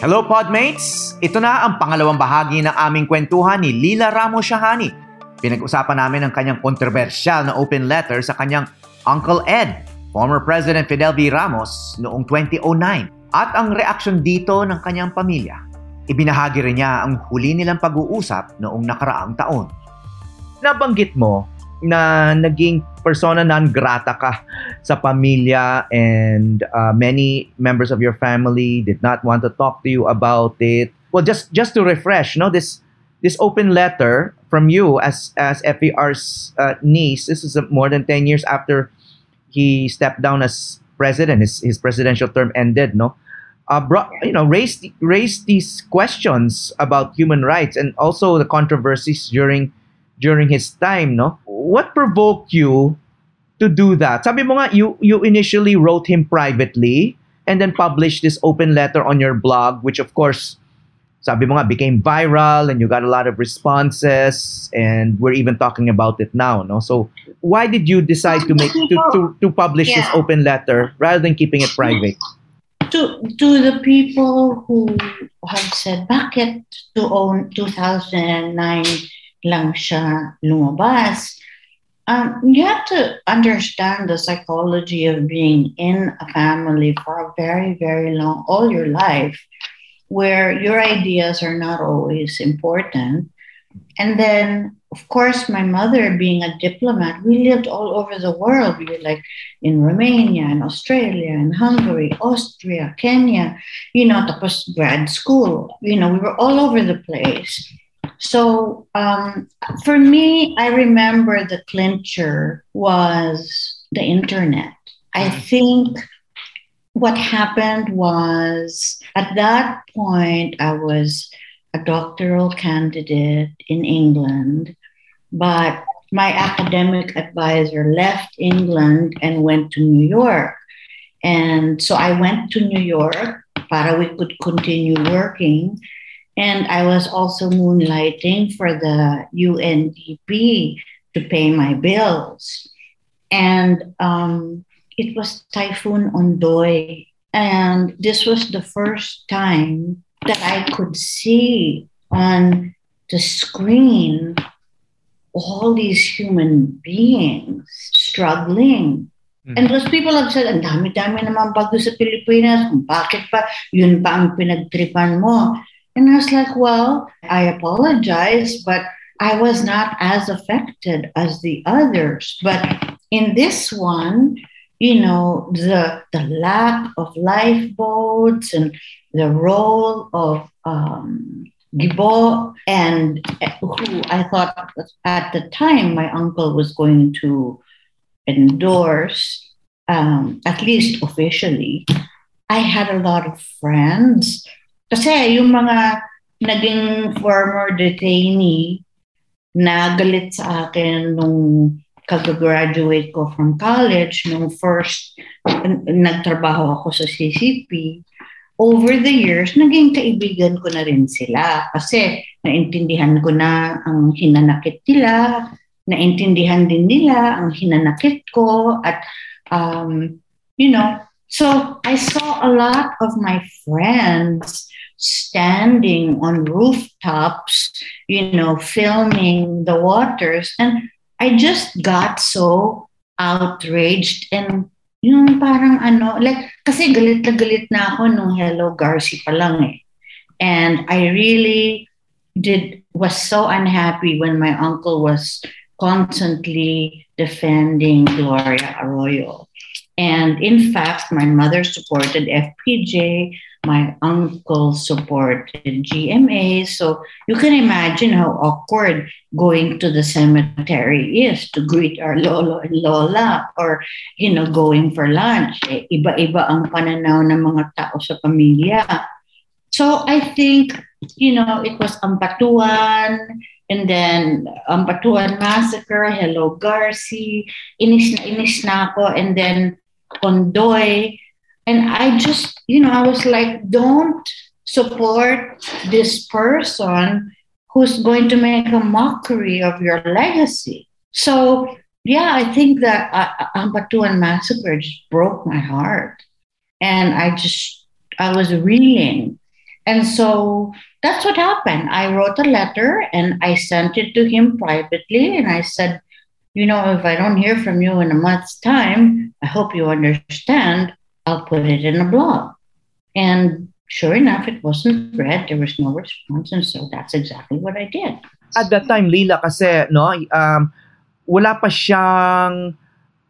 Hello Podmates! Ito na ang pangalawang bahagi ng aming kwentuhan ni Lila Ramos Shahani. Pinag-usapan namin ang kanyang kontrobersyal na open letter sa kanyang Uncle Ed, former President Fidel V. Ramos noong 2009 at ang reaksyon dito ng kanyang pamilya. Ibinahagi rin niya ang huli nilang pag-uusap noong nakaraang taon. Nabanggit mo na naging persona non grata ka sa pamilya and uh, many members of your family did not want to talk to you about it. Well, just just to refresh, no, this this open letter from you as as FVR's uh, niece. This is more than ten years after he stepped down as president. His his presidential term ended. No, uh, brought you know raised raised these questions about human rights and also the controversies during during his time. No, what provoked you to do that? Sabi mo nga, you, you initially wrote him privately and then published this open letter on your blog, which of course, sabi mo nga, became viral and you got a lot of responses and we're even talking about it now, no? So why did you decide to make to, to, to publish yeah. this open letter rather than keeping it private? To, to the people who have said, bakit to own 2009 lang siya lumabas? Um, you have to understand the psychology of being in a family for a very, very long, all your life, where your ideas are not always important. And then, of course, my mother being a diplomat, we lived all over the world. We were like in Romania and Australia and Hungary, Austria, Kenya, you know, the tapos grad school. You know, we were all over the place. So um, for me, I remember the clincher was the internet. I mm-hmm. think what happened was at that point, I was a doctoral candidate in England, but my academic advisor left England and went to New York. And so I went to New York para we could continue working. And I was also moonlighting for the UNDP to pay my bills. And um, it was Typhoon Ondoy. And this was the first time that I could see on the screen all these human beings struggling. Mm-hmm. And those people have said, ang dami-dami naman bago sa Pilipinas, bakit pa yun pa ang pinagtripan mo? And I was like, well, I apologize, but I was not as affected as the others. But in this one, you know, the, the lack of lifeboats and the role of um, Gibo and who I thought at the time my uncle was going to endorse, um, at least officially. I had a lot of friends Kasi yung mga naging former detainee na galit sa akin nung kag-graduate ko from college, nung first nagtrabaho ako sa CCP, over the years, naging kaibigan ko na rin sila. Kasi naintindihan ko na ang hinanakit nila, naintindihan din nila ang hinanakit ko, at, um, you know, so I saw a lot of my friends standing on rooftops, you know, filming the waters. And I just got so outraged and yung parang ano, like, kasi galit na galit na ako nung Hello Garci pa lang eh. And I really did, was so unhappy when my uncle was constantly defending Gloria Arroyo. And in fact, my mother supported FPJ. My uncle supported GMA. So you can imagine how awkward going to the cemetery is to greet our lolo and lola or, you know, going for lunch. Eh, iba-iba ang pananaw ng mga tao sa pamilya. So I think, you know, it was Ampatuan, and then Ampatuan Massacre, Hello Garci, inis na inis na ako, and then Ondoy. And I just, you know, I was like, don't support this person who's going to make a mockery of your legacy. So, yeah, I think that uh, Ampatuan Massacre just broke my heart. And I just, I was reeling. And so that's what happened. I wrote a letter and I sent it to him privately. And I said, you know, if I don't hear from you in a month's time, I hope you understand. I'll put it in a blog. And sure enough, it wasn't read. There was no response. And so that's exactly what I did. At that time, Lila, kasi, no, um, wala pa siyang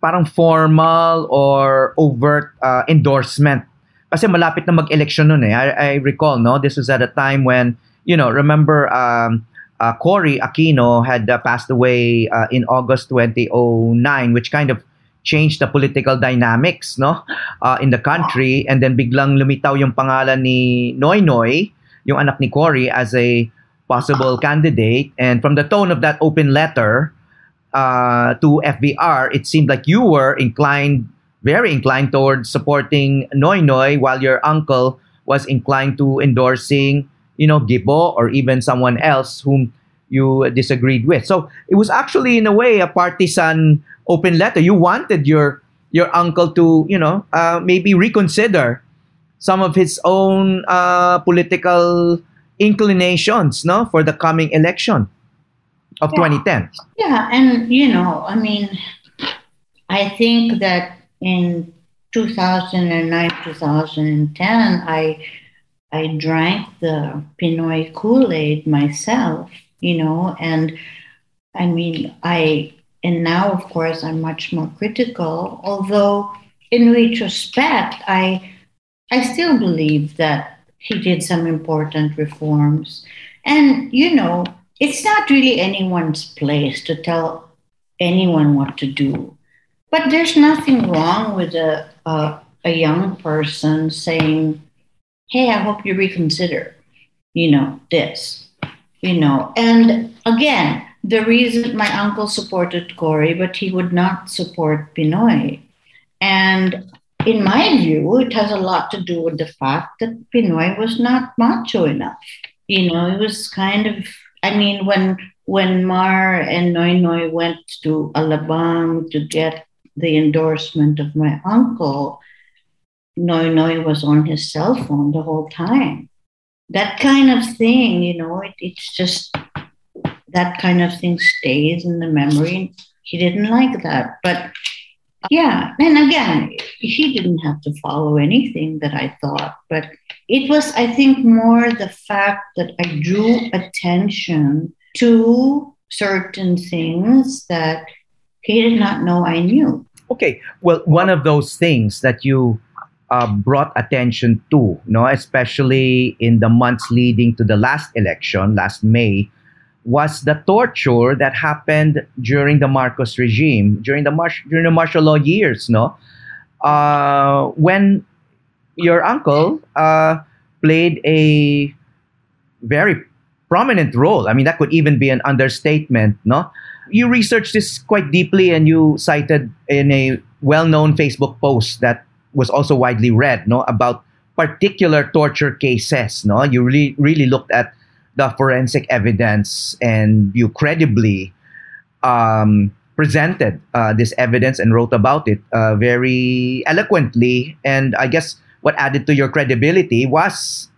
parang formal or overt uh, endorsement. Kasi malapit na mag-election eh. I, I recall, no, this was at a time when, you know, remember um, uh, Cory Aquino had uh, passed away uh, in August 2009, which kind of changed the political dynamics no uh, in the country. And then biglang lumitaw yung pangalan ni Noy Noy yung anak ni Cory as a possible candidate. And from the tone of that open letter uh, to FVR it seemed like you were inclined very inclined towards supporting Noy Noy while your uncle was inclined to endorsing you know, Gibo or even someone else whom you disagreed with. So it was actually, in a way, a partisan open letter. You wanted your your uncle to, you know, uh, maybe reconsider some of his own uh, political inclinations, no, for the coming election of Yeah. 2010. Yeah, and you know, I mean, I think that in 2009, 2010, I I drank the PNoy Kool-Aid myself, you know, and I mean, I and now of course I'm much more critical, although in retrospect, I I still believe that he did some important reforms. And you know, it's not really anyone's place to tell anyone what to do. But there's nothing wrong with a, a, a young person saying, hey, I hope you reconsider, you know, this, you know. And again, the reason my uncle supported Cory, but he would not support PNoy. And in my view, it has a lot to do with the fact that PNoy was not macho enough. You know, it was kind of, I mean, when when Mar and Noy Noy went to Alabang to get the endorsement of my uncle, Noy Noy was on his cell phone the whole time. That kind of thing, you know, it, it's just that kind of thing stays in the memory. He didn't like that. But yeah, and again, he didn't have to follow anything that I thought, but it was, I think, more the fact that I drew attention to certain things that he did not know I knew. Okay, well, one of those things that you uh, brought attention to, no, especially in the months leading to the last election, last May, was the torture that happened during the Marcos regime, during the Mar- during the martial law years, no, uh, when your uncle uh, played a very prominent role. I mean, that could even be an understatement, no? You researched this quite deeply and you cited in a well-known Facebook post that was also widely read, no, about particular torture cases, no? You really really looked at the forensic evidence and you credibly um, presented uh, this evidence and wrote about it uh, very eloquently. And I guess what added to your credibility was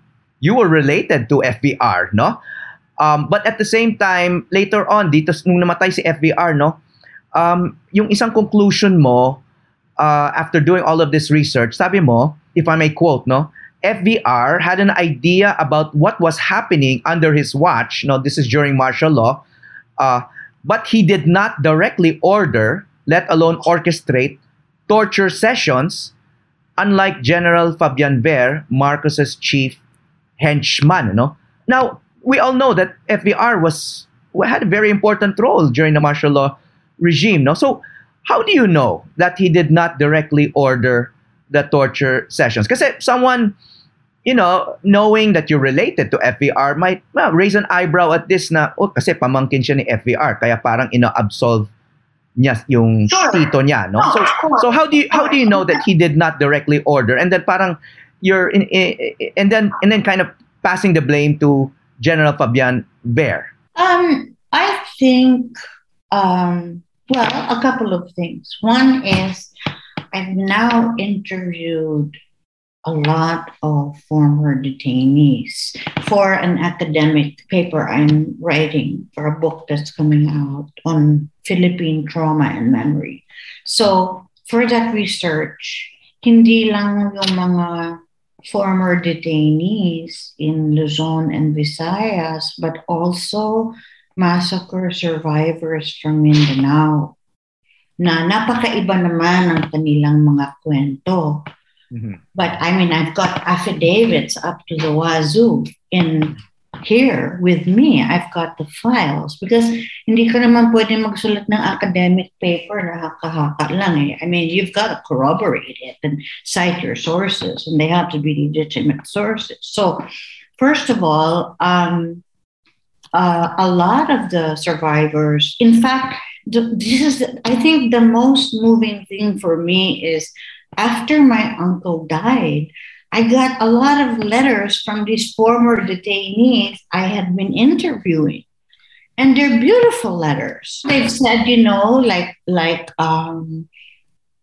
you were related to FVR, no? Um, but at the same time, later on, dito nung namatay si FVR, no? Um, yung isang conclusion mo uh, after doing all of this research, sabi mo, if I may quote, no? FVR had an idea about what was happening under his watch. No, this is during martial law, uh, but he did not directly order, let alone orchestrate, torture sessions. Unlike General Fabian Ver, Marcos's chief henchman. No, now we all know that FVR was had a very important role during the martial law regime. No, so how do you know that he did not directly order the torture sessions? Because someone you know, knowing that you're related to FVR might well, raise an eyebrow at this na, oh, kasi pamangkin siya ni FVR, kaya parang ina-absolve niya yung Sure. tito niya, no? So, so how do you how do you know that he did not directly order, and then parang you're in, i- i- and then and then kind of passing the blame to General Fabian Ver. Um, I think, um, well, a couple of things. One is I've now interviewed a lot of former detainees for an academic paper I'm writing for a book that's coming out on Philippine trauma and memory. So for that research, hindi lang yung mga former detainees in Luzon and Visayas, but also massacre survivors from Mindanao na napakaiba naman ang kanilang mga kwento. Mhm. But I mean, I've got affidavits up to the wazoo in here with me. I've got the files because hindi ka naman pwede magsulat ng academic paper na haka-haka lang eh. I mean, you've got to corroborate it and cite your sources and they have to be legitimate sources. So, first of all, um, uh, a lot of the survivors, in fact, the, this is, I think, the most moving thing for me is after my uncle died, I got a lot of letters from these former detainees I had been interviewing. And they're beautiful letters. They've said, you know, like like um,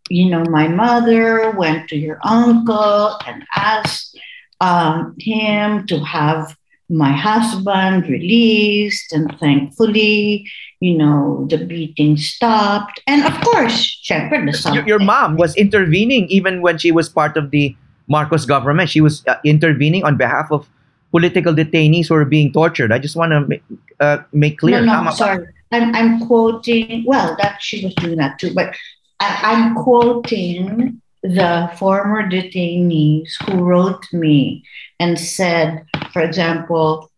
you know, my mother went to your uncle and asked um, him to have my husband released, and thankfully, you know, the beating stopped. And of course, syempre, the Your, your mom was intervening even when she was part of the Marcos government. She was uh, intervening on behalf of political detainees who were being tortured. I just want to make, uh, make clear. No, no, sorry. I'm, I'm quoting, well, that she was doing that too, but I, I'm quoting the former detainees who wrote me and said, for example,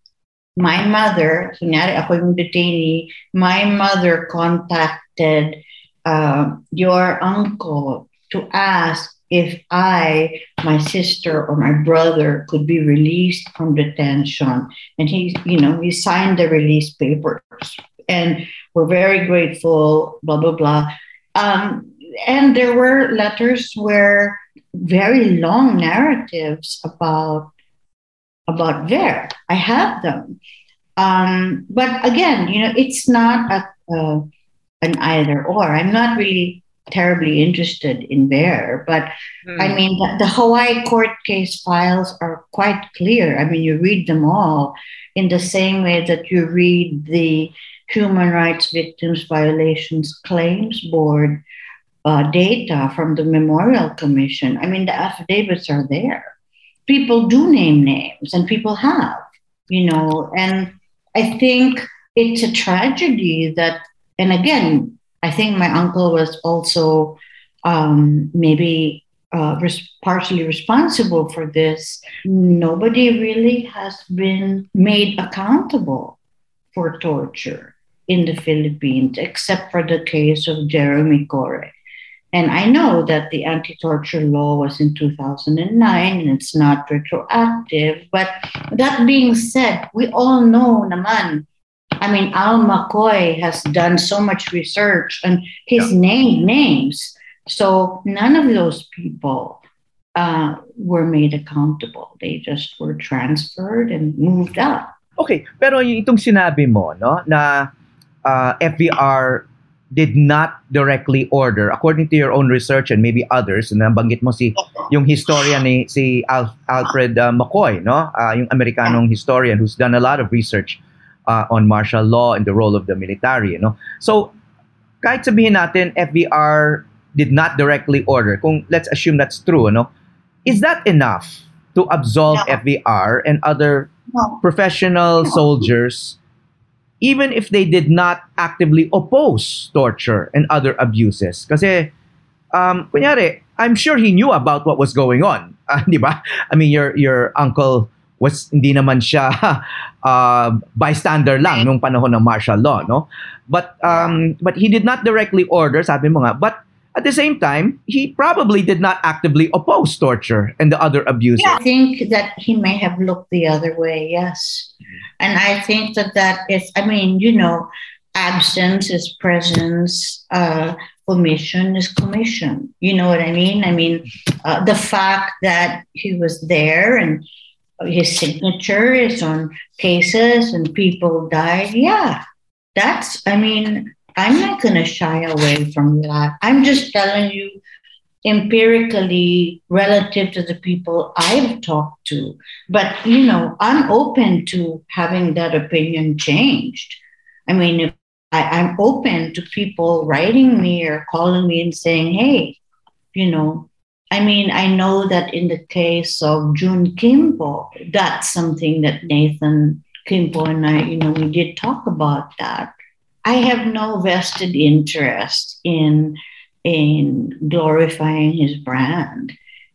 my mother, detainee, my mother contacted uh, your uncle to ask if I, my sister, or my brother could be released from detention. And he, you know, he signed the release papers. And we're very grateful, blah, blah, blah. Um, and there were letters where very long narratives about about there. I have them. Um, but again, you know, it's not a, uh, an either or. I'm not really terribly interested in there, but I mean, the, the Hawaii court case files are quite clear. I mean, you read them all in the same way that you read the Human Rights Victims Violations Claims Board uh, data from the Memorial Commission. I mean, the affidavits are there. People do name names, and people have, you know, and I think it's a tragedy that, and again, I think my uncle was also um, maybe uh, res- partially responsible for this. Nobody really has been made accountable for torture in the Philippines, except for the case of Jeremy Corre. And I know that the anti torture law was in 2009 and it's not retroactive. But that being said, we all know naman. I mean, Al McCoy has done so much research and he's named names. So none of those people uh, were made accountable. They just were transferred and moved up. Okay, pero yung itong sinabi mo, no, na uh, FVR did not directly order, according to your own research and maybe others, na nabanggit mo si yung historian ni si Al- Alfred uh, McCoy, no, uh, yung Amerikanong historian who's done a lot of research uh, on martial law and the role of the military, no. So kahit sabihin natin FVR did not directly order, kung let's assume that's true, no, is that enough to absolve No. FVR and other No. professional soldiers, even if they did not actively oppose torture and other abuses. Kasi, um, kunyari, I'm sure he knew about what was going on. Ah, di ba? I mean, your, your uncle was, hindi naman siya uh, bystander lang nung panahon ng martial law, no? But, um, but he did not directly order, sabi mo nga, but at the same time, he probably did not actively oppose torture and the other abuses. Yeah, I think that he may have looked the other way, yes. And I think that that is, I mean, you know, absence is presence, uh, commission is commission. You know what I mean? I mean, uh, the fact that he was there and his signature is on cases and people died, yeah, that's, I mean, I'm not going to shy away from that. I'm just telling you empirically relative to the people I've talked to. But, you know, I'm open to having that opinion changed. I mean, I, I'm open to people writing me or calling me and saying, hey, you know, I mean, I know that in the case of Jun Quimpo, that's something that Nathan Quimpo and I, you know, we did talk about that. I have no vested interest in in glorifying his brand.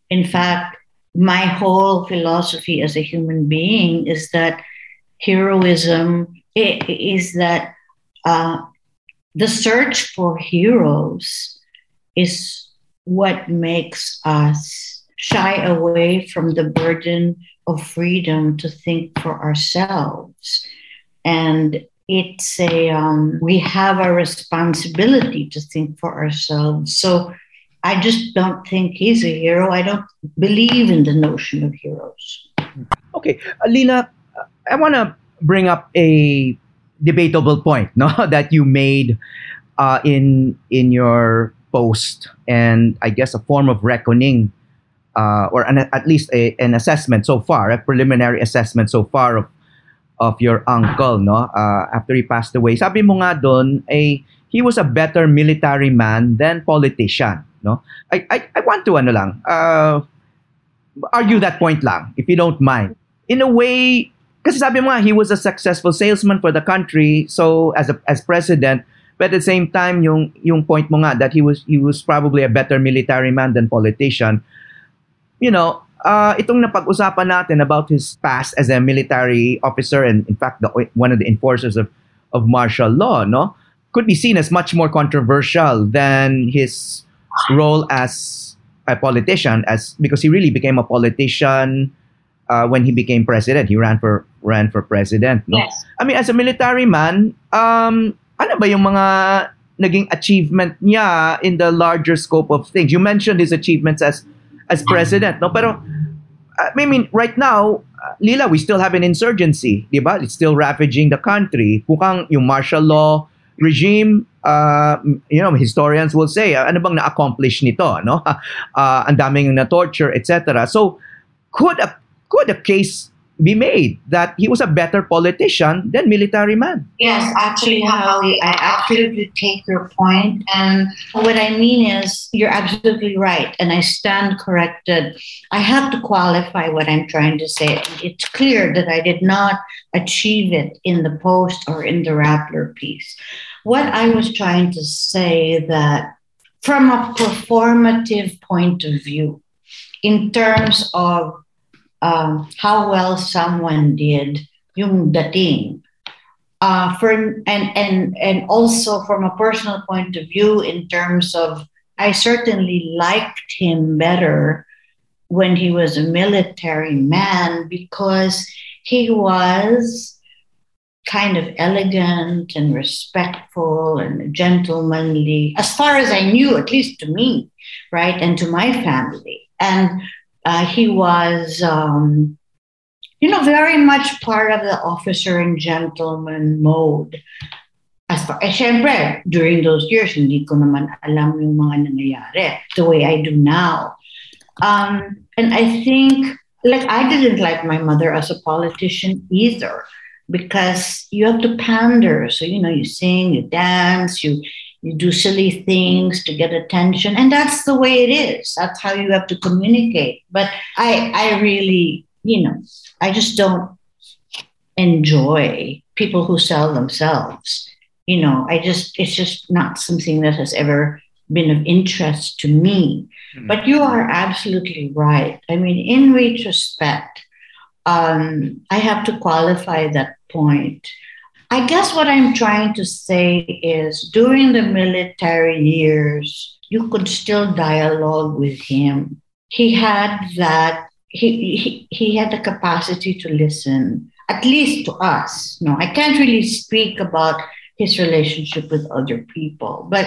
In fact, my whole philosophy as a human being is that heroism is that uh, the search for heroes is what makes us shy away from the burden of freedom to think for ourselves. And it's a um, we have a responsibility to think for ourselves. So i just don't think he's a hero. I don't believe in the notion of heroes. Okay alina i want to bring up a debatable point no that you made uh, in in your post and i guess a form of reckoning uh, or an, at least a, an assessment so far a preliminary assessment so far of of your uncle, no? Uh, after he passed away. Sabi mo nga doon, eh, he was a better military man than politician, no? I, I, I want to, ano lang, uh, argue that point lang, if you don't mind. In a way, kasi sabi mo nga, he was a successful salesman for the country, so as a, as president, but at the same time, yung, yung point mo nga that he was, he was probably a better military man than politician, you know, uh, itong napag-usapan natin about his past as a military officer and in fact the, one of the enforcers of, of martial law, no, could be seen as much more controversial than his role as a politician, as because he really became a politician uh, when he became president. He ran for ran for president. No? Yes. I mean, as a military man, um, ano ba yung mga naging achievement niya in the larger scope of things? You mentioned his achievements as as president, no? Pero I mean, right now, uh, Lila, we still have an insurgency, di ba? It's still ravaging the country. Kung yung martial law regime, uh, you know, historians will say, uh, ano bang na-accomplish nito, no? Uh, ang daming na-torture, etc. So, could a, could a case be made that he was a better politician than military man. Yes, actually, Howie, I absolutely take your point. And what I mean is, you're absolutely right. And I stand corrected. I have to qualify what I'm trying to say. It's clear that I did not achieve it in the post or in the Rappler piece. What I was trying to say that from a performative point of view, in terms of um, how well someone did yung dating. Uh, for and and and also from a personal point of view, in terms of, I certainly liked him better when he was a military man because he was kind of elegant and respectful and gentlemanly, as far as I knew, at least to me, right, and to my family. And uh, he was, um, you know, very much part of the officer and gentleman mode. As far, eh, syempre, during those years, hindi ko naman alam yung mga nangyayari the way I do now. Um, and I think, like, I didn't like my mother as a politician either because you have to pander. So, you know, you sing, you dance, you you do silly things to get attention and that's the way it is. That's how you have to communicate. But i i really you know i just don't enjoy people who sell themselves. You know i just it's just not something that has ever been of interest to me. Mm-hmm. but you are absolutely right. I mean in retrospect um, i have to qualify that point I guess what I'm trying to say is during the military years, you could still dialogue with him. He had that, he, he, he had the capacity to listen, at least to us. No, I can't really speak about his relationship with other people, but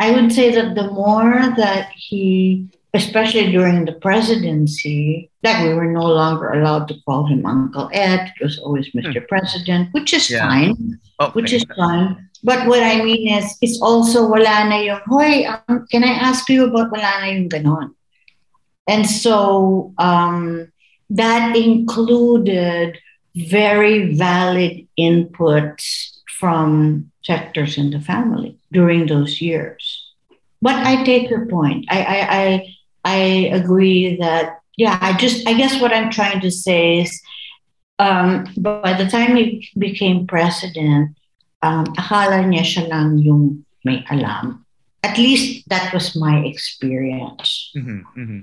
I would say that the more that he especially during the presidency, that we were no longer allowed to call him Uncle Ed. It was always Mr. Hmm. President, which is yeah. fine. Oh, which is fine. But what I mean is, it's also wala na yung, hoy, um, can I ask you about wala na yung ganon? And so um, that included very valid inputs from sectors in the family during those years. But I take your point. I, I, I, I agree that, yeah, I just, I guess what I'm trying to say is, um, by the time he became president, um, akala niya siya lang yung may alam. At least that was my experience. Mm-hmm, mm-hmm.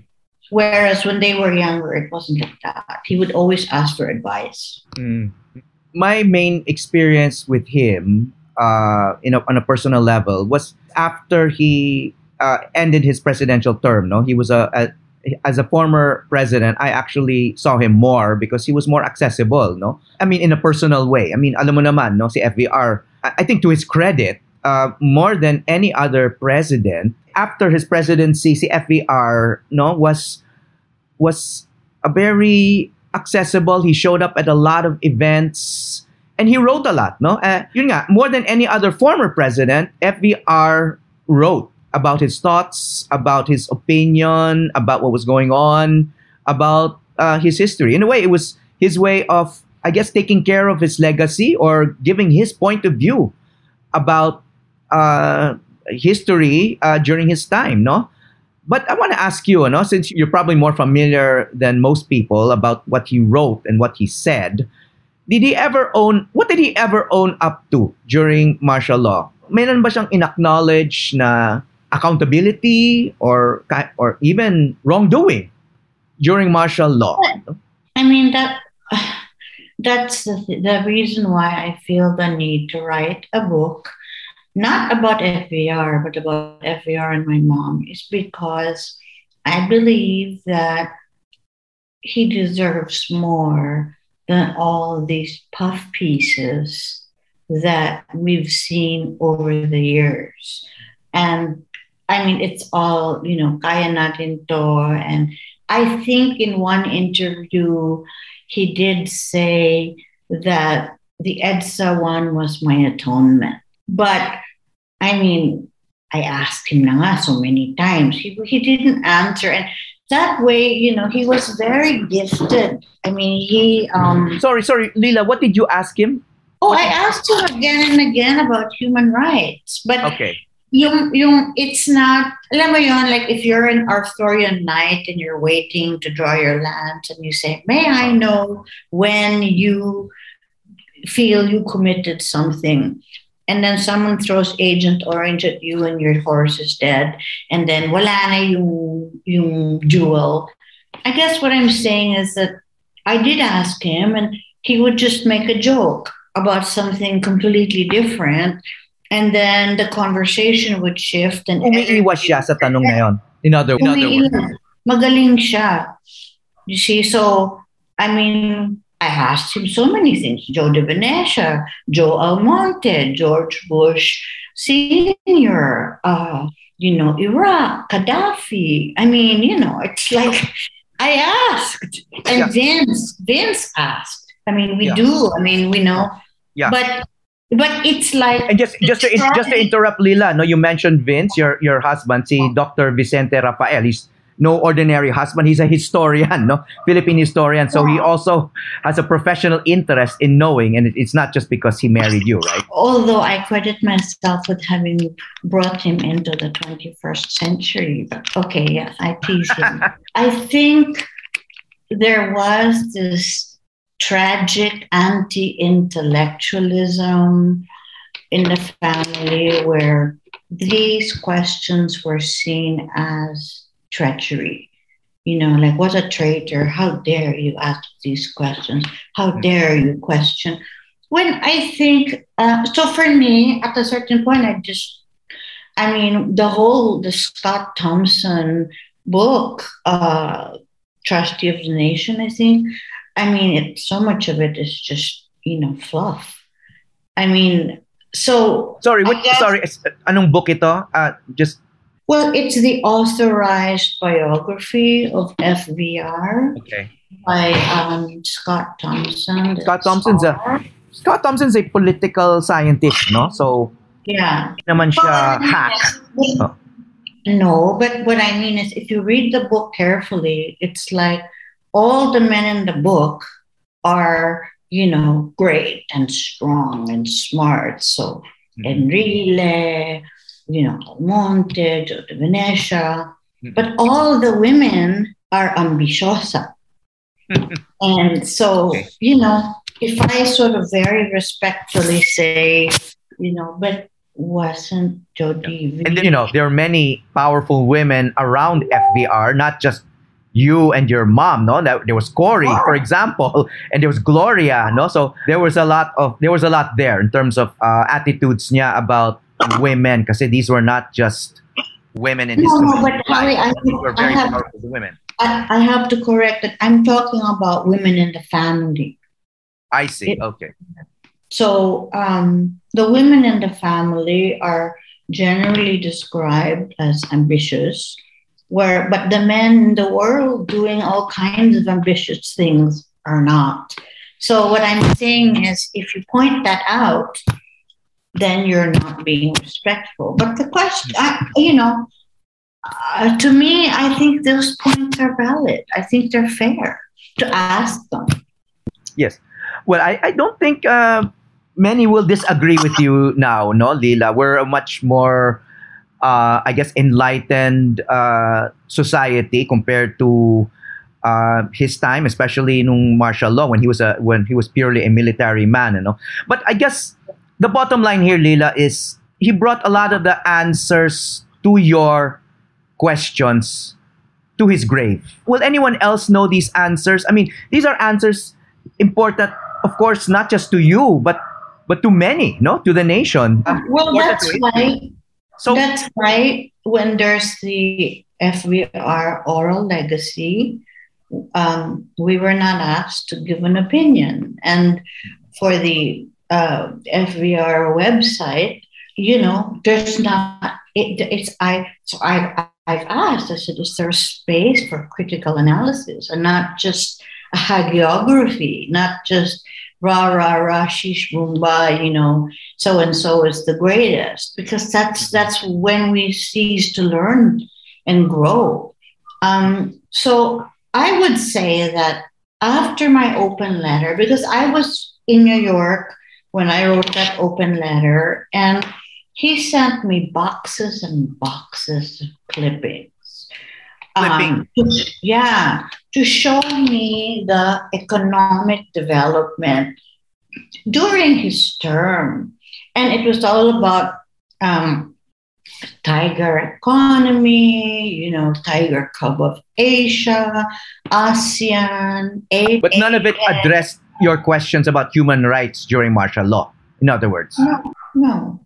Whereas when they were younger, it wasn't like that. He would always ask for advice. Mm. My main experience with him, uh, you know, on a personal level, was after he uh, ended his presidential term. No, he was a, a as a former president, I actually saw him more because he was more accessible, no? I mean, in a personal way. I mean, alam mo naman, no, si FVR, I think to his credit, uh, more than any other president, after his presidency, si FVR, no, was was a very accessible. He showed up at a lot of events and he wrote a lot, no? Uh, yun nga, more than any other former president, FVR wrote about his thoughts, about his opinion, about what was going on, about uh, his history. In a way, it was his way of, I guess, taking care of his legacy or giving his point of view about uh, history uh, during his time, no? But I want to ask you, no, since you're probably more familiar than most people about what he wrote and what he said, did he ever own, what did he ever own up to during martial law? Meron ba siyang na accountability or or even wrongdoing during martial law? I mean that that's the, the reason why I feel the need to write a book, not about FVR, but about FVR and my mom, is because I believe that he deserves more than all these puff pieces that we've seen over the years. And I mean, it's all, you know, kaya natin to. And I think in one interview, he did say that the EDSA one was my atonement. But I mean, I asked him na nga so many times. He, he didn't answer. And that way, you know, he was very gifted. I mean, he. Um, sorry, sorry, Lila, what did you ask him? Oh, I asked him again and again about human rights. But okay yung yung it's not alam mo yon like if you're an Arthurian knight and you're waiting to draw your lance and you say may I know when you feel you committed something? And then someone throws agent orange at you and your horse is dead and then wala na yung yung jewel. I guess what I'm saying is that I did ask him and he would just make a joke about something completely different and then the conversation would shift and umiiwas siya sa tanong na yon in other, in other words. Magaling siya. You see so i mean i asked him so many things. Joe de venecia joe almonte george bush senior uh, you know iraq gaddafi. I mean you know it's like i asked. And yeah. vince vince asked. I mean we yeah. do. I mean we know. Yeah. but but it's like and just just to, just to interrupt Lila, no, you mentioned Vince, your your husband, si Dr. Vicente Rafael. He's no ordinary husband. He's a historian, no Philippine historian. So he also has a professional interest in knowing, and it's not just because he married you, right? Although I credit myself with having brought him into the 21st century. But okay, yes, I tease him. I think there was this tragic anti intellectualism in the family where these questions were seen as treachery. You know, like, what's a traitor? How dare you ask these questions? How hmm. dare you question? When I think, uh, so for me, at a certain point, I just, I mean, the whole, the Scott Thompson book, uh, Trustee of the Nation, I think, I mean, it, so much of it is just, you know, fluff. I mean, so. Sorry, what, guess, sorry, anong book ito? Uh, just. Well, it's the authorized biography of FVR. Okay. By um, Scott Thompson. Scott Thompson's a Scott Thompson's a political scientist, no? So Yeah. naman siya Well, hack. Oh. No, but what I mean is if you read the book carefully, it's like all the men in the book are, you know, great and strong and smart. So mm-hmm. Enrile, you know, Monte, Joe de Venecia, but all the women are ambitiosa. and so, Okay. you know, if I sort of very respectfully say, you know, but wasn't Jody And then, you know, there are many powerful women around FVR, not just you and your mom, no? That there was Cory, for example, and there was Gloria, no? So there was a lot of there was a lot there in terms of uh, attitudes niya about women because these were not just women in his No, no, but Howie, I, I have women. I, I have to correct that. I'm talking about women in the family. I see. It- Okay. So um, the women in the family are generally described as ambitious, where but the men in the world doing all kinds of ambitious things are not. So what I'm saying is, if you point that out, then you're not being respectful. But the question, I, you know, uh, to me, I think those points are valid. I think they're fair to ask them. Yes. Well, I, I don't think uh, many will disagree with you now, no, Lila. We're a much more, uh, I guess, enlightened uh, society compared to uh, his time, especially in martial law when he was a when he was purely a military man, you know. But I guess the bottom line here, Lila, is he brought a lot of the answers to your questions to his grave. Will anyone else know these answers? I mean, these are answers important, of course, not just to you, but but to many, no, to the nation. Well, that's why So That's right. When there's the FVR oral legacy, um, we were not asked to give an opinion. And for the uh, FVR website, you know, there's not. It, it's I. So I. I've asked. I said, is there space for critical analysis and not just a hagiography, not just rah rah rah shish boomba, you know, so and so is the greatest. Because that's that's when we cease to learn and grow. Um, so i would say that after my open letter because i was in new york when i wrote that open letter and he sent me boxes and boxes of clippings. Um, yeah to show me the economic development during his term. And it was all about um, tiger economy, you know, tiger cub of Asia, ASEAN, A- but none of it addressed your questions about human rights during martial law. In other words, No, no.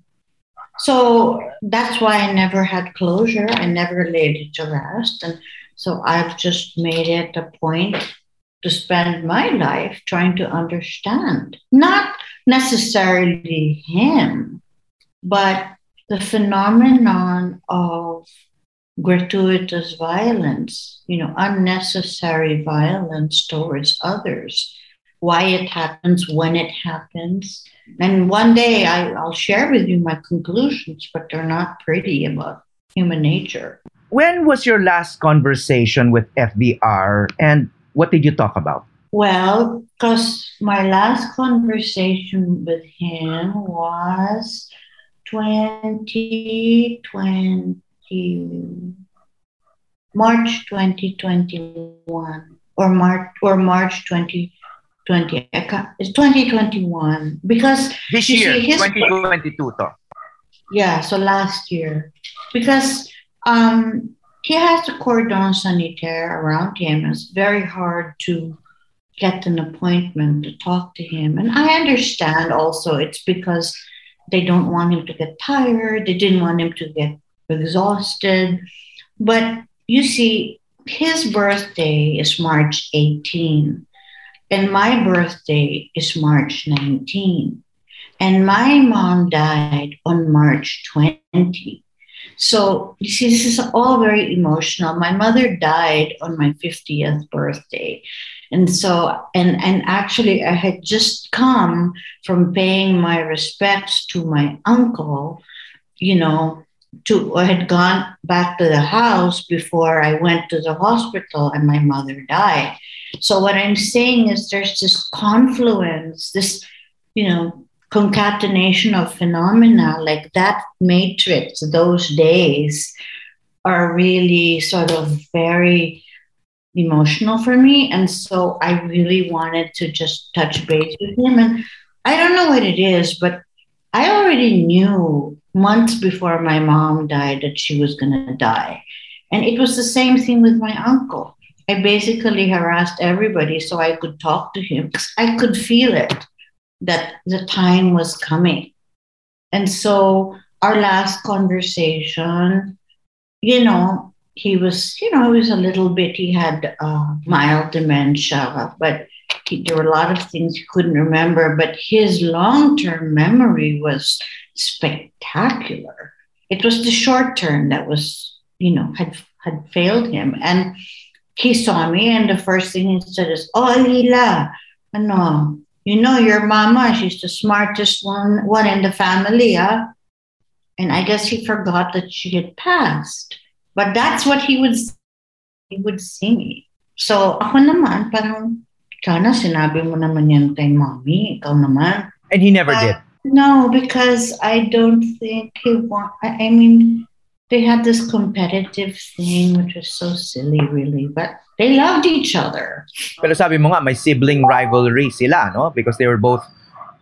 So that's why I never had closure. I never laid it to rest. And so I've just made it a point to spend my life trying to understand, not necessarily him, but the phenomenon of gratuitous violence, you know, unnecessary violence towards others, why it happens, when it happens. And one day I, I'll share with you my conclusions, but they're not pretty about human nature. When was your last conversation with FVR, and what did you talk about? Well, because my last conversation with him was 2020, March 2021, or March or March 2020. It's 2021 because This year, see, his- 2022. To. Yeah, so last year. Because um, he has a cordon sanitaire around him. It's very hard to get an appointment to talk to him. And I understand also it's because they don't want him to get tired, they didn't want him to get exhausted. But you see, his birthday is March 18, and my birthday is March 19. And my mom died on March 20. So, you see, this is all very emotional. My mother died on my 50th birthday. And so, and, and actually, I had just come from paying my respects to my uncle you know, to I had gone back to the house before I went to the hospital and my mother died. So what I'm saying is there's this confluence, this, you know, concatenation of phenomena like that matrix, those days are really sort of very emotional for me. And so I really wanted to just touch base with him. And I don't know what it is, but I already knew months before my mom died that she was going to die. And it was the same thing with my uncle. I basically harassed everybody so I could talk to him because I could feel it that the time was coming. And so our last conversation, you know, he was, you know, he was a little bit, he had uh, mild dementia, but he, there were a lot of things he couldn't remember. But his long term memory was spectacular. It was the short term that was, you know, had had failed him. And he saw me, and the first thing he said is, "Oh, Lila, ano, you know your mama. She's the smartest one one in the family, huh?" And I guess he forgot that she had passed. But that's what he would he would see me. So ako naman, parang, sana sinabi mo naman yan kay mommy, ikaw naman. And he never did. No, because I don't think he want. I I mean, they had this competitive thing, which was so silly, really. But they loved each other. Pero sabi mo nga, may sibling rivalry sila, no? Because they were both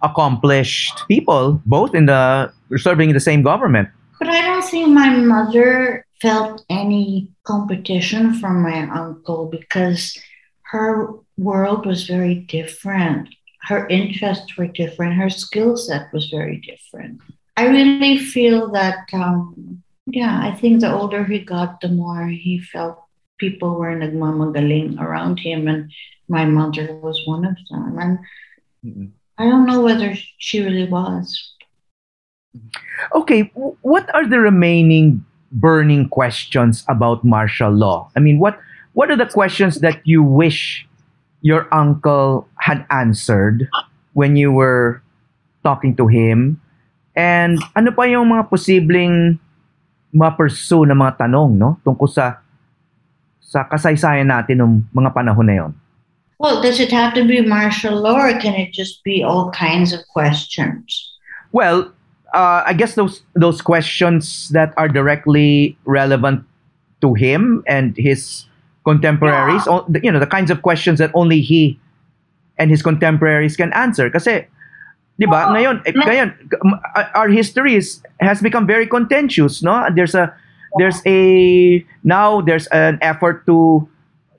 accomplished people, both in the serving in the same government. But I don't think my mother felt any competition from my uncle because her world was very different. Her interests were different. Her skill set was very different. I really feel that, um, yeah, I think the older he got, the more he felt people were nagmamagaling around him, and my mother was one of them. And Mm-mm. I don't know whether she really was. Okay, what are the remaining burning questions about martial law? I mean, what what are the questions that you wish your uncle had answered when you were talking to him? And ano pa yung mga posibleng ma-pursue na mga tanong, no? Tungkol sa sa kasaysayan natin ng mga panahon na yon. Well, does it have to be martial law or can it just be all kinds of questions? Well, uh, I guess those those questions that are directly relevant to him and his contemporaries, o- you know, the kinds of questions that only he and his contemporaries can answer. Kasi, di ba, Oo. ngayon, eh, ngayon, m- our history is, has become very contentious, no? There's a, there's a, now there's an effort to,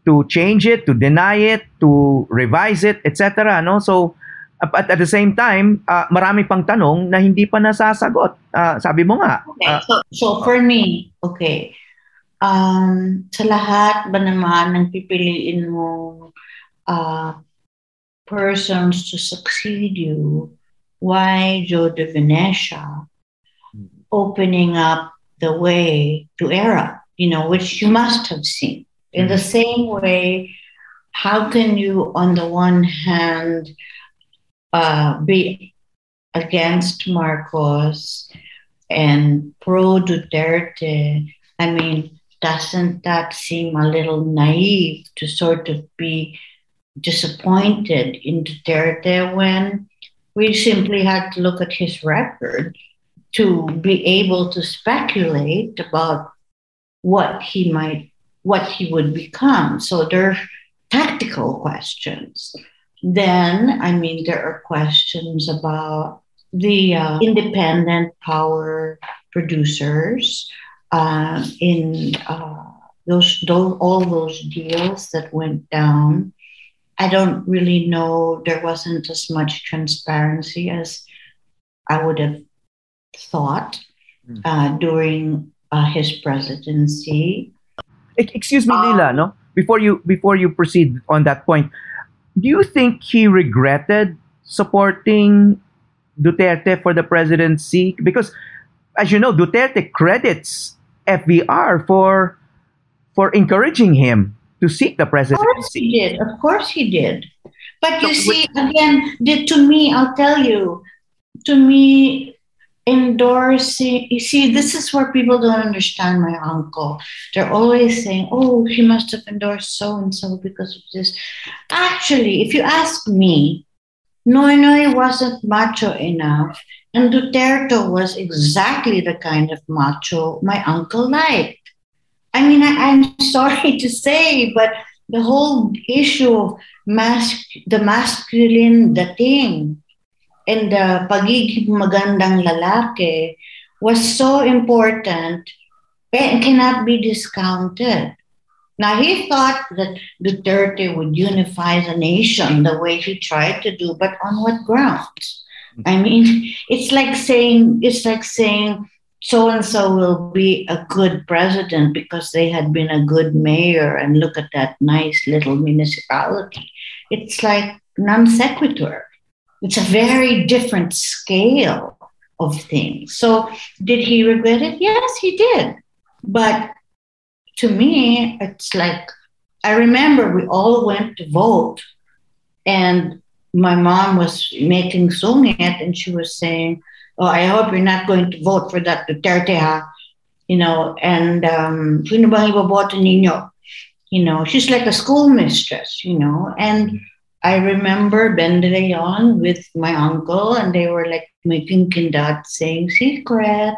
to change it, to deny it, to revise it, etc. No? So, at, at the same time, uh, marami pang tanong na hindi pa nasasagot. Ah, sabi mo nga, Okay, ah, so, so for me, okay, um, sa lahat ba naman ng pipiliin mo uh, persons to succeed you, why Joe de Venecia opening up the way to Erap, you know, which you must have seen. In the same way, how can you, on the one hand, uh, be against Marcos and pro Duterte? I mean, doesn't that seem a little naive to sort of be disappointed in Duterte when we simply had to look at his record to be able to speculate about what he might what he would become. So there are tactical questions. Then i mean there are questions about the uh, independent power producers uh, in uh, those, those all those deals that went down i don't really know there wasn't as much transparency as i would have thought Mm. uh, during uh, his presidency. Excuse me, Lila, no? Before you before you proceed on that point, do you think he regretted supporting Duterte for the presidency? Because, as you know, Duterte credits FVR for for encouraging him to seek the presidency. Of course he did. Of course he did. But you So, see, again, did to me, I'll tell you, to me, endorsing. You see, this is where people don't understand my uncle. They're always saying, oh, he must have endorsed so and so because of this. Actually, if you ask me, Noynoy wasn't macho enough, and Duterte was exactly the kind of macho my uncle liked. I mean, I, am sorry to say, but the whole issue of mas- the masculine dating and the pagiging magandang lalaki was so important and cannot be discounted. Now, he thought that Duterte would unify the nation the way he tried to do, but on what grounds? I mean, it's like saying, it's like saying, so and so will be a good president because they had been a good mayor and look at that nice little municipality. It's like non sequitur. It's a very different scale of things. So, did he regret it? Yes, he did. But to me, it's like I remember we all went to vote, and my mom was making sungit, and she was saying, "Oh, I hope you're not going to vote for that Duterte, ha?" You know, and um, sino bang iboboto ninyo? You know, she's like a schoolmistress, you know, and I remember Ben de Leon with my uncle, and they were like making kindat saying secret.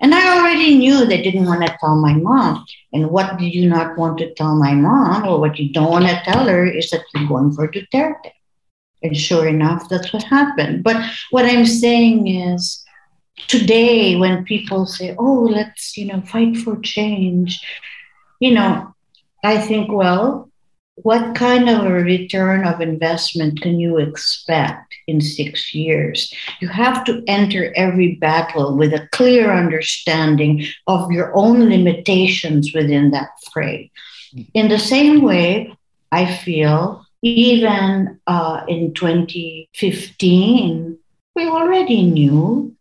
And I already knew they didn't want to tell my mom. And what did you not want to tell my mom, or what you don't want to tell her, is that you're going for Duterte. And sure enough, that's what happened. But what I'm saying is, today, when people say, oh, let's, you know, fight for change, you know, I think, well, what kind of a return of investment can you expect in six years? You have to enter every battle with a clear understanding of your own limitations within that fray. In the same way, I feel even uh, in 2015, we already knew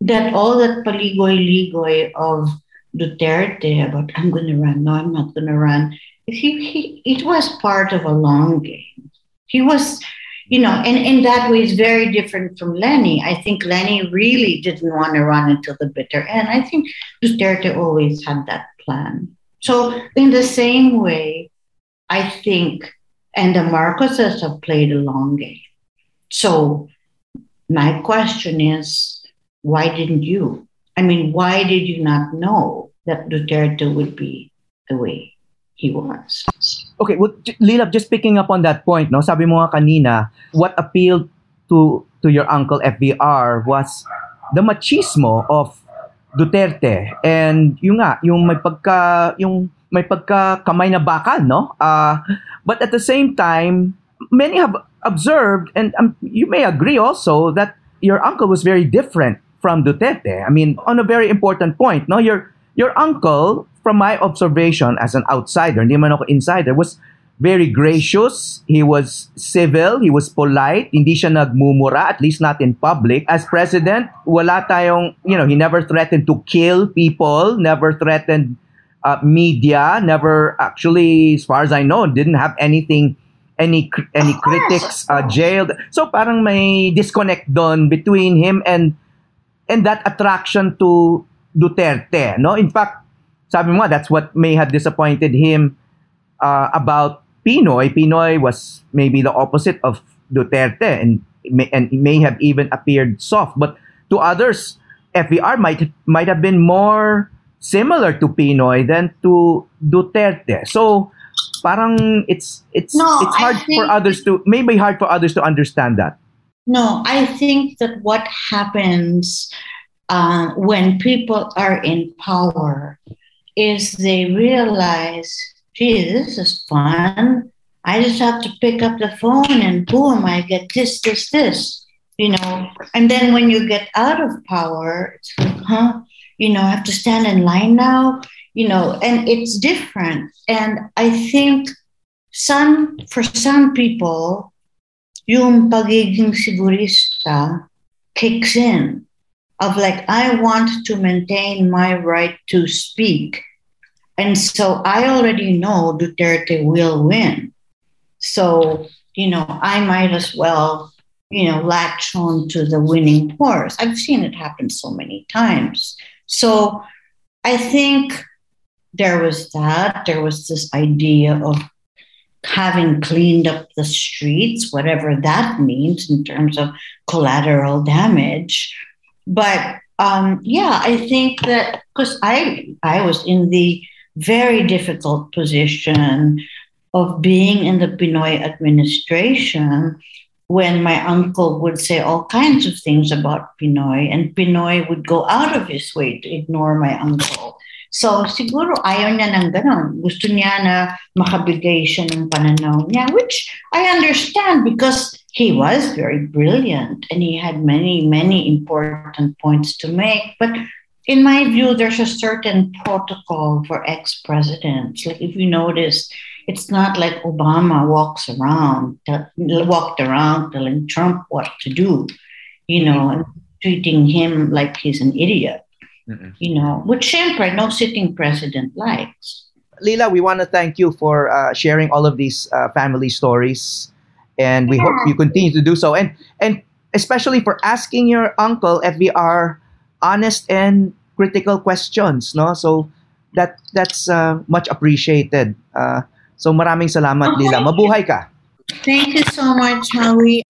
that all that paligoy-ligoy of Duterte about I'm going to run, no, I'm not going to run, he, he, it was part of a long game. He was, you know, and in that way, it's very different from Leni. I think Leni really didn't want to run until the bitter end. I think Duterte always had that plan. So, in the same way, I think, and the Marcoses have played a long game. So, my question is, why didn't you? I mean, why did you not know that Duterte would be the way he was. Okay, well, Lila, just picking up on that point, no, sabi mo nga kanina, what appealed to to your uncle FVR was the machismo of Duterte and yung nga yung may pagka yung may pagka kamay na bakal no uh, but at the same time many have observed and um, you may agree also that your uncle was very different from Duterte I mean on a very important point no your your uncle from my observation as an outsider, hindi man ako insider, was very gracious. He was civil. He was polite. Hindi siya nagmumura, at least not in public. As president, wala tayong, you know, he never threatened to kill people, never threatened uh, media, never actually, as far as I know, didn't have anything, any any critics uh, jailed. So parang may disconnect doon between him and and that attraction to Duterte. No, in fact, sabi mo that's what may have disappointed him uh, about PNoy. PNoy was maybe the opposite of Duterte and may, and may have even appeared soft. But to others, FVR might might have been more similar to PNoy than to Duterte. So parang it's it's no, it's hard for others to maybe hard for others to understand that. No, I think that what happens uh, when people are in power is they realize, gee, this is fun. I just have to pick up the phone and boom, I get this, this, this, you know. And then when you get out of power, it's like, huh? You know, I have to stand in line now, you know, and it's different. And I think some, for some people, yung pagiging sigurista kicks in of like, I want to maintain my right to speak. And so I already know Duterte will win. So, you know, I might as well you know, latch on to the winning horse. I've seen it happen so many times. So I think there was that. There was this idea of having cleaned up the streets, whatever that means in terms of collateral damage. But um, yeah, I think that because I I was in the very difficult position of being in the PNoy administration when my uncle would say all kinds of things about PNoy, and PNoy would go out of his way to ignore my uncle. So siguro ayaw niya ng ganon. Gusto niya na makabigay siya ng pananaw niya, which I understand because he was very brilliant and he had many, many important points to make. But in my view, there's a certain protocol for ex-presidents. Like if you notice, it's not like Obama walks around, walked around telling Trump what to do, you know, and treating him like he's an idiot, mm you know, which syempre no sitting president likes. Lila, we want to thank you for uh, sharing all of these uh, family stories, and we yeah. hope you continue to do so, and and especially for asking your uncle FVR honest and critical questions, no? So that that's uh, much appreciated. Uh, So maraming salamat, okay. Lila. Mabuhay ka. Thank you so much, Howie.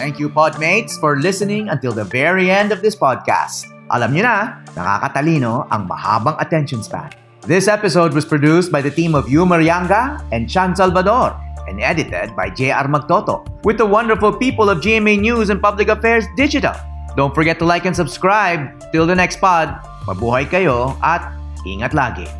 Thank you, Podmates, for listening until the very end of this podcast. Alam niyo na, nakakatalino ang mahabang attention span. This episode was produced by the team of Yu Marianga and Chan Salvador and edited by J.R. Magtoto with the wonderful people of GMA News and Public Affairs Digital. Don't forget to like and subscribe. Till the next pod, mabuhay kayo at ingat lagi.